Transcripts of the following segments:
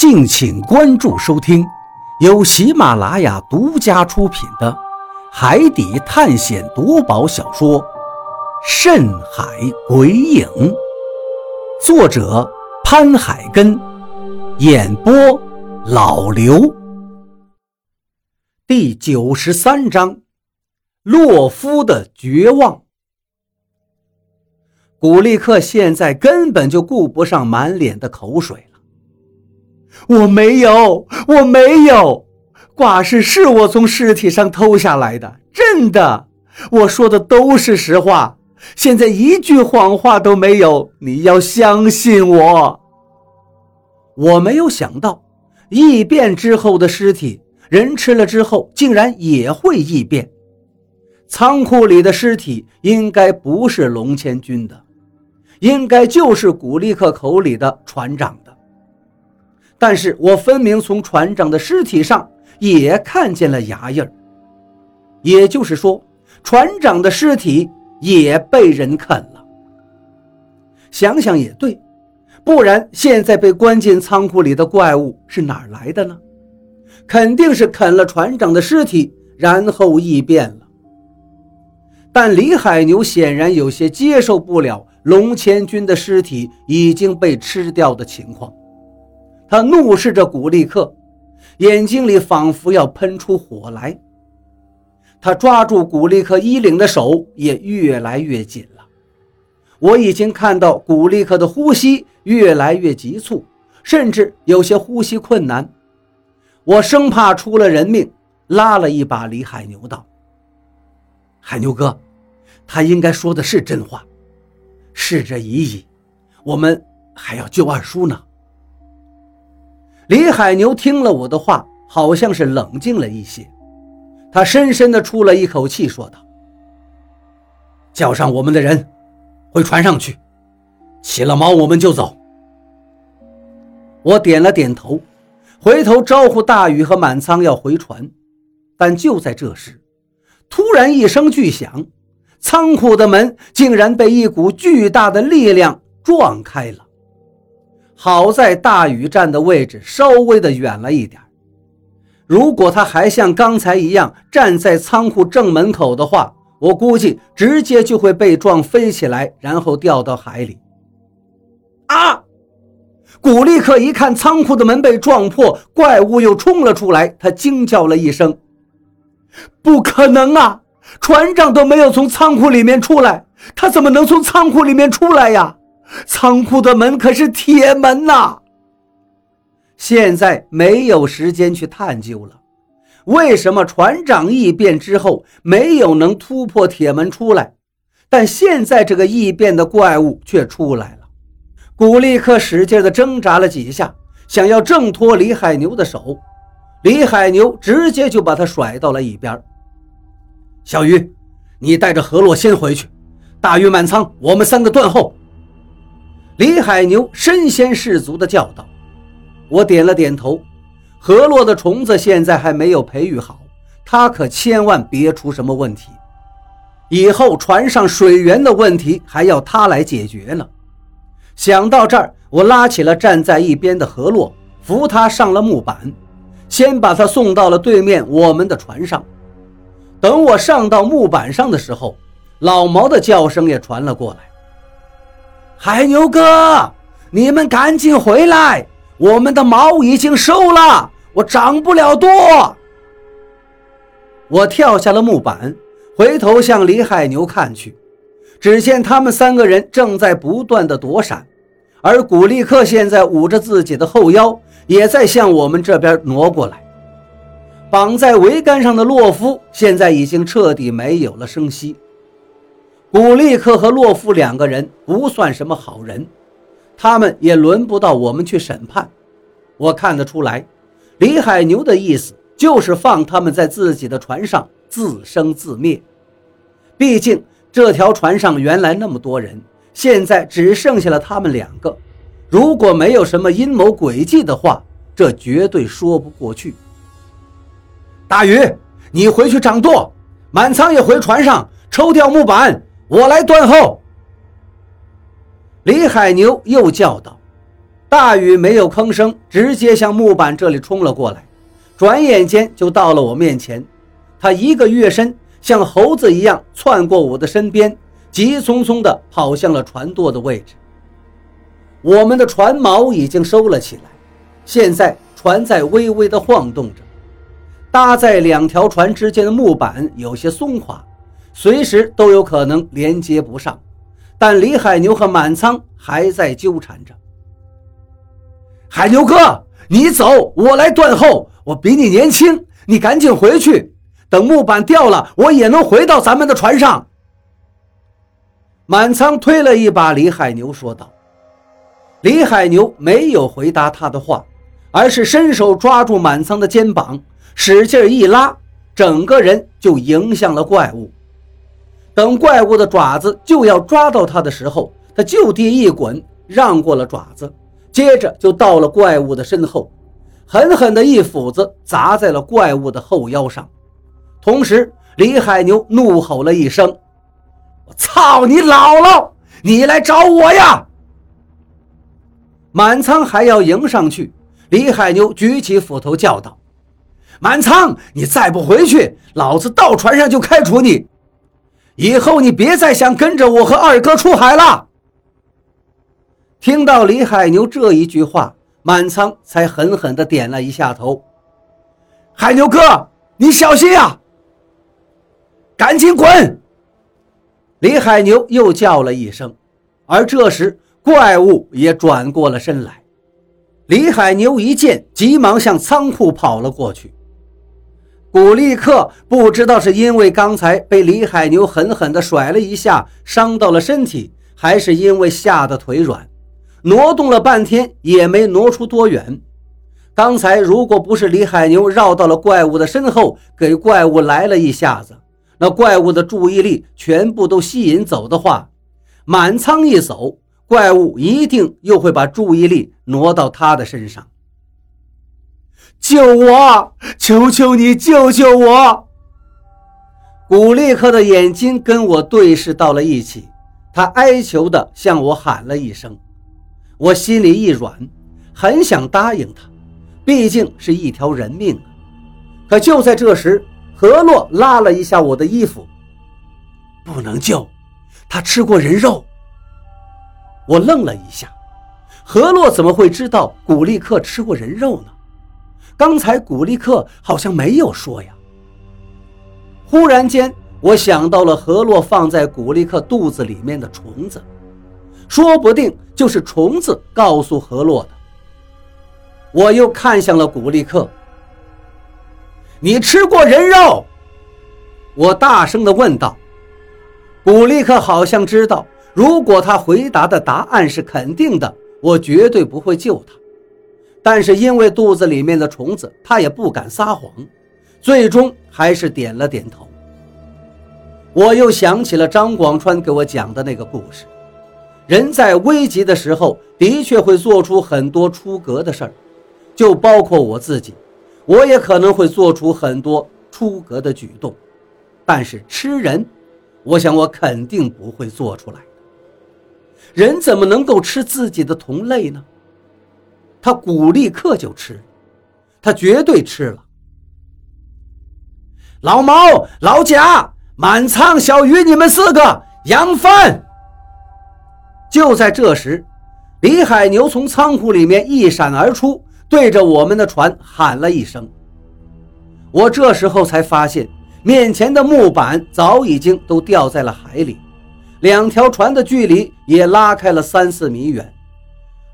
敬请关注收听，由喜马拉雅独家出品的《海底探险夺宝小说》《深海鬼影》，作者潘海根，演播老刘。第九十三章：洛夫的绝望。古力克现在根本就顾不上满脸的口水。我没有，我没有，挂饰是我从尸体上偷下来的，真的，我说的都是实话，现在一句谎话都没有，你要相信我。我没有想到，异变之后的尸体，人吃了之后竟然也会异变。仓库里的尸体应该不是龙千军的，应该就是古力克口里的船长。但是我分明从船长的尸体上也看见了牙印儿，也就是说，船长的尸体也被人啃了。想想也对，不然现在被关进仓库里的怪物是哪儿来的呢？肯定是啃了船长的尸体，然后异变了。但李海牛显然有些接受不了龙千军的尸体已经被吃掉的情况。他怒视着古力克，眼睛里仿佛要喷出火来。他抓住古力克衣领的手也越来越紧了。我已经看到古力克的呼吸越来越急促，甚至有些呼吸困难。我生怕出了人命，拉了一把李海牛道：“海牛哥，他应该说的是真话。逝者已矣，我们还要救二叔呢。”李海牛听了我的话，好像是冷静了一些。他深深地出了一口气，说道：“叫上我们的人，回船上去。起了锚，我们就走。”我点了点头，回头招呼大禹和满仓要回船。但就在这时，突然一声巨响，仓库的门竟然被一股巨大的力量撞开了。好在大禹站的位置稍微的远了一点，如果他还像刚才一样站在仓库正门口的话，我估计直接就会被撞飞起来，然后掉到海里。啊！古力克一看仓库的门被撞破，怪物又冲了出来，他惊叫了一声：“不可能啊！船长都没有从仓库里面出来，他怎么能从仓库里面出来呀？”仓库的门可是铁门呐！现在没有时间去探究了。为什么船长异变之后没有能突破铁门出来，但现在这个异变的怪物却出来了？古力克使劲地挣扎了几下，想要挣脱李海牛的手，李海牛直接就把他甩到了一边。小鱼，你带着何洛先回去，大鱼满仓，我们三个断后。李海牛身先士卒地叫道：“我点了点头。河洛的虫子现在还没有培育好，他可千万别出什么问题。以后船上水源的问题还要他来解决呢。”想到这儿，我拉起了站在一边的河洛，扶他上了木板，先把他送到了对面我们的船上。等我上到木板上的时候，老毛的叫声也传了过来。海牛哥，你们赶紧回来！我们的毛已经收了，我长不了多。我跳下了木板，回头向李海牛看去，只见他们三个人正在不断的躲闪，而古力克现在捂着自己的后腰，也在向我们这边挪过来。绑在桅杆上的洛夫现在已经彻底没有了声息。古力克和洛夫两个人不算什么好人，他们也轮不到我们去审判。我看得出来，李海牛的意思就是放他们在自己的船上自生自灭。毕竟这条船上原来那么多人，现在只剩下了他们两个。如果没有什么阴谋诡计的话，这绝对说不过去。大鱼，你回去掌舵，满仓也回船上抽掉木板。我来断后。李海牛又叫道：“大雨没有吭声，直接向木板这里冲了过来，转眼间就到了我面前。他一个跃身，像猴子一样窜过我的身边，急匆匆地跑向了船舵的位置。我们的船锚已经收了起来，现在船在微微地晃动着，搭在两条船之间的木板有些松垮，随时都有可能连接不上。但李海牛和满仓还在纠缠着。海牛哥，你走，我来断后。我比你年轻，你赶紧回去，等木板掉了，我也能回到咱们的船上。满仓推了一把李海牛，说道。李海牛没有回答他的话，而是伸手抓住满仓的肩膀，使劲一拉，整个人就迎向了怪物。等怪物的爪子就要抓到他的时候，他就地一滚，让过了爪子，接着就到了怪物的身后，狠狠的一斧子砸在了怪物的后腰上。同时，李海牛怒吼了一声：“我操你姥姥！你来找我呀！”满仓还要迎上去，李海牛举起斧头叫道：“满仓，你再不回去，老子到船上就开除你！以后你别再想跟着我和二哥出海了。”听到李海牛这一句话，满仓才狠狠地点了一下头：“海牛哥，你小心呀！赶紧滚！”李海牛又叫了一声，而这时。怪物也转过了身来，李海牛一见，急忙向仓库跑了过去。古力克不知道是因为刚才被李海牛狠狠地甩了一下，伤到了身体，还是因为吓得腿软，挪动了半天也没挪出多远。刚才如果不是李海牛绕到了怪物的身后，给怪物来了一下子，那怪物的注意力全部都吸引走的话，满仓一走。怪物一定又会把注意力挪到他的身上。救我！求求你救救我！古力克的眼睛跟我对视到了一起，他哀求地向我喊了一声。我心里一软，很想答应他，毕竟是一条人命啊。可就在这时，何洛拉了一下我的衣服：“不能救，他吃过人肉。”我愣了一下，何洛怎么会知道古力克吃过人肉呢？刚才古力克好像没有说呀。忽然间，我想到了何洛放在古力克肚子里面的虫子，说不定就是虫子告诉何洛的。我又看向了古力克：“你吃过人肉？”我大声地问道。古力克好像知道。如果他回答的答案是肯定的，我绝对不会救他。但是因为肚子里面的虫子，他也不敢撒谎，最终还是点了点头。我又想起了张广川给我讲的那个故事：人在危急的时候，的确会做出很多出格的事儿，就包括我自己，我也可能会做出很多出格的举动。但是吃人，我想我肯定不会做出来。人怎么能够吃自己的同类呢？他鼓励克就吃，他绝对吃了。老毛、老贾、满仓、小鱼，你们四个扬帆！就在这时，李海牛从仓库里面一闪而出，对着我们的船喊了一声。我这时候才发现，面前的木板早已经都掉在了海里。两条船的距离也拉开了三四米远。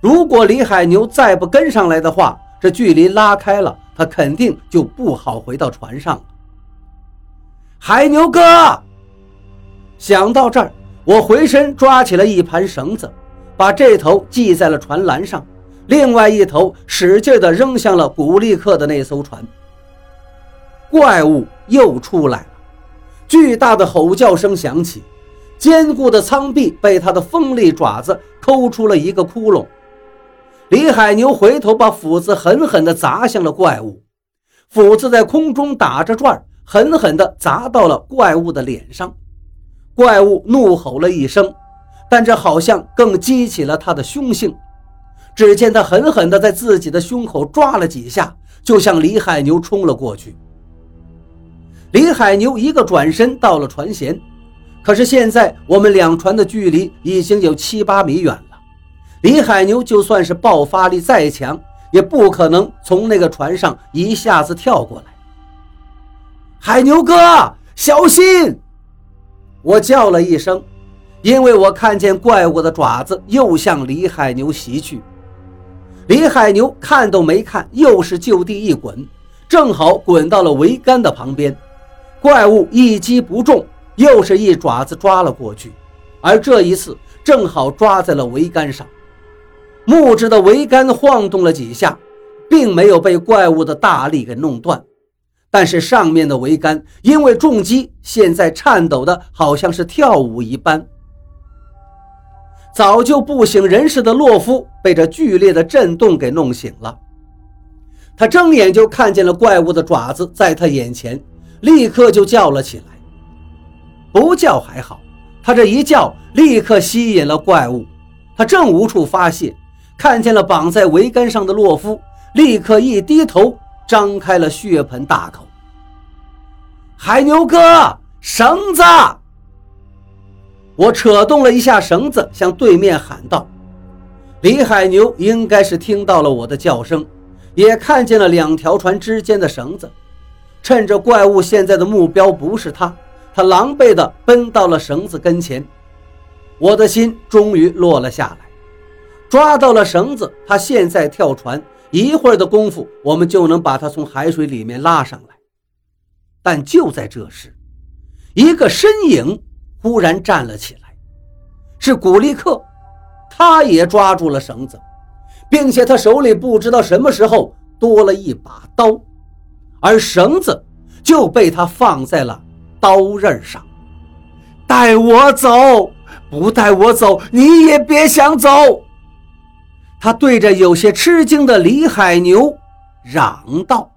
如果李海牛再不跟上来的话，这距离拉开了，他肯定就不好回到船上了。海牛哥，想到这儿，我回身抓起了一盘绳子，把这头系在了船栏上，另外一头使劲地扔向了古力克的那艘船。怪物又出来了，巨大的吼叫声响起。坚固的舱壁被他的锋利爪子抠出了一个窟窿。李海牛回头把斧子狠狠地砸向了怪物，斧子在空中打着转，狠狠地砸到了怪物的脸上。怪物怒吼了一声，但这好像更激起了他的凶性。只见他狠狠地在自己的胸口抓了几下，就向李海牛冲了过去。李海牛一个转身到了船舷，可是现在我们两船的距离已经有七八米远。李海牛就算是爆发力再强，也不可能从那个船上一下子跳过来。海牛哥，小心！我叫了一声，因为我看见怪物的爪子又向李海牛袭去。李海牛看都没看，又是就地一滚，正好滚到了桅杆的旁边。怪物一击不中，又是一爪子抓了过去，而这一次正好抓在了桅杆上。木质的桅杆晃动了几下，并没有被怪物的大力给弄断，但是上面的桅杆因为重击，现在颤抖的好像是跳舞一般。早就不省人事的洛夫被这剧烈的震动给弄醒了，他睁眼就看见了怪物的爪子在他眼前，立刻就叫了起来。不叫还好，他这一叫立刻吸引了怪物，他正无处发泄，看见了绑在桅杆上的洛夫，立刻一低头，张开了血盆大口。海牛哥，绳子！我扯动了一下绳子，向对面喊道：“李海牛应该是听到了我的叫声，也看见了两条船之间的绳子。趁着怪物现在的目标不是他，他狼狈地奔到了绳子跟前。我的心终于落了下来，抓到了绳子。他现在跳船，一会儿的功夫，我们就能把他从海水里面拉上来。但就在这时，一个身影。”忽然站了起来，是古力克，他也抓住了绳子，并且他手里不知道什么时候多了一把刀，而绳子就被他放在了刀刃上。带我走，不带我走，你也别想走。他对着有些吃惊的李海牛嚷道。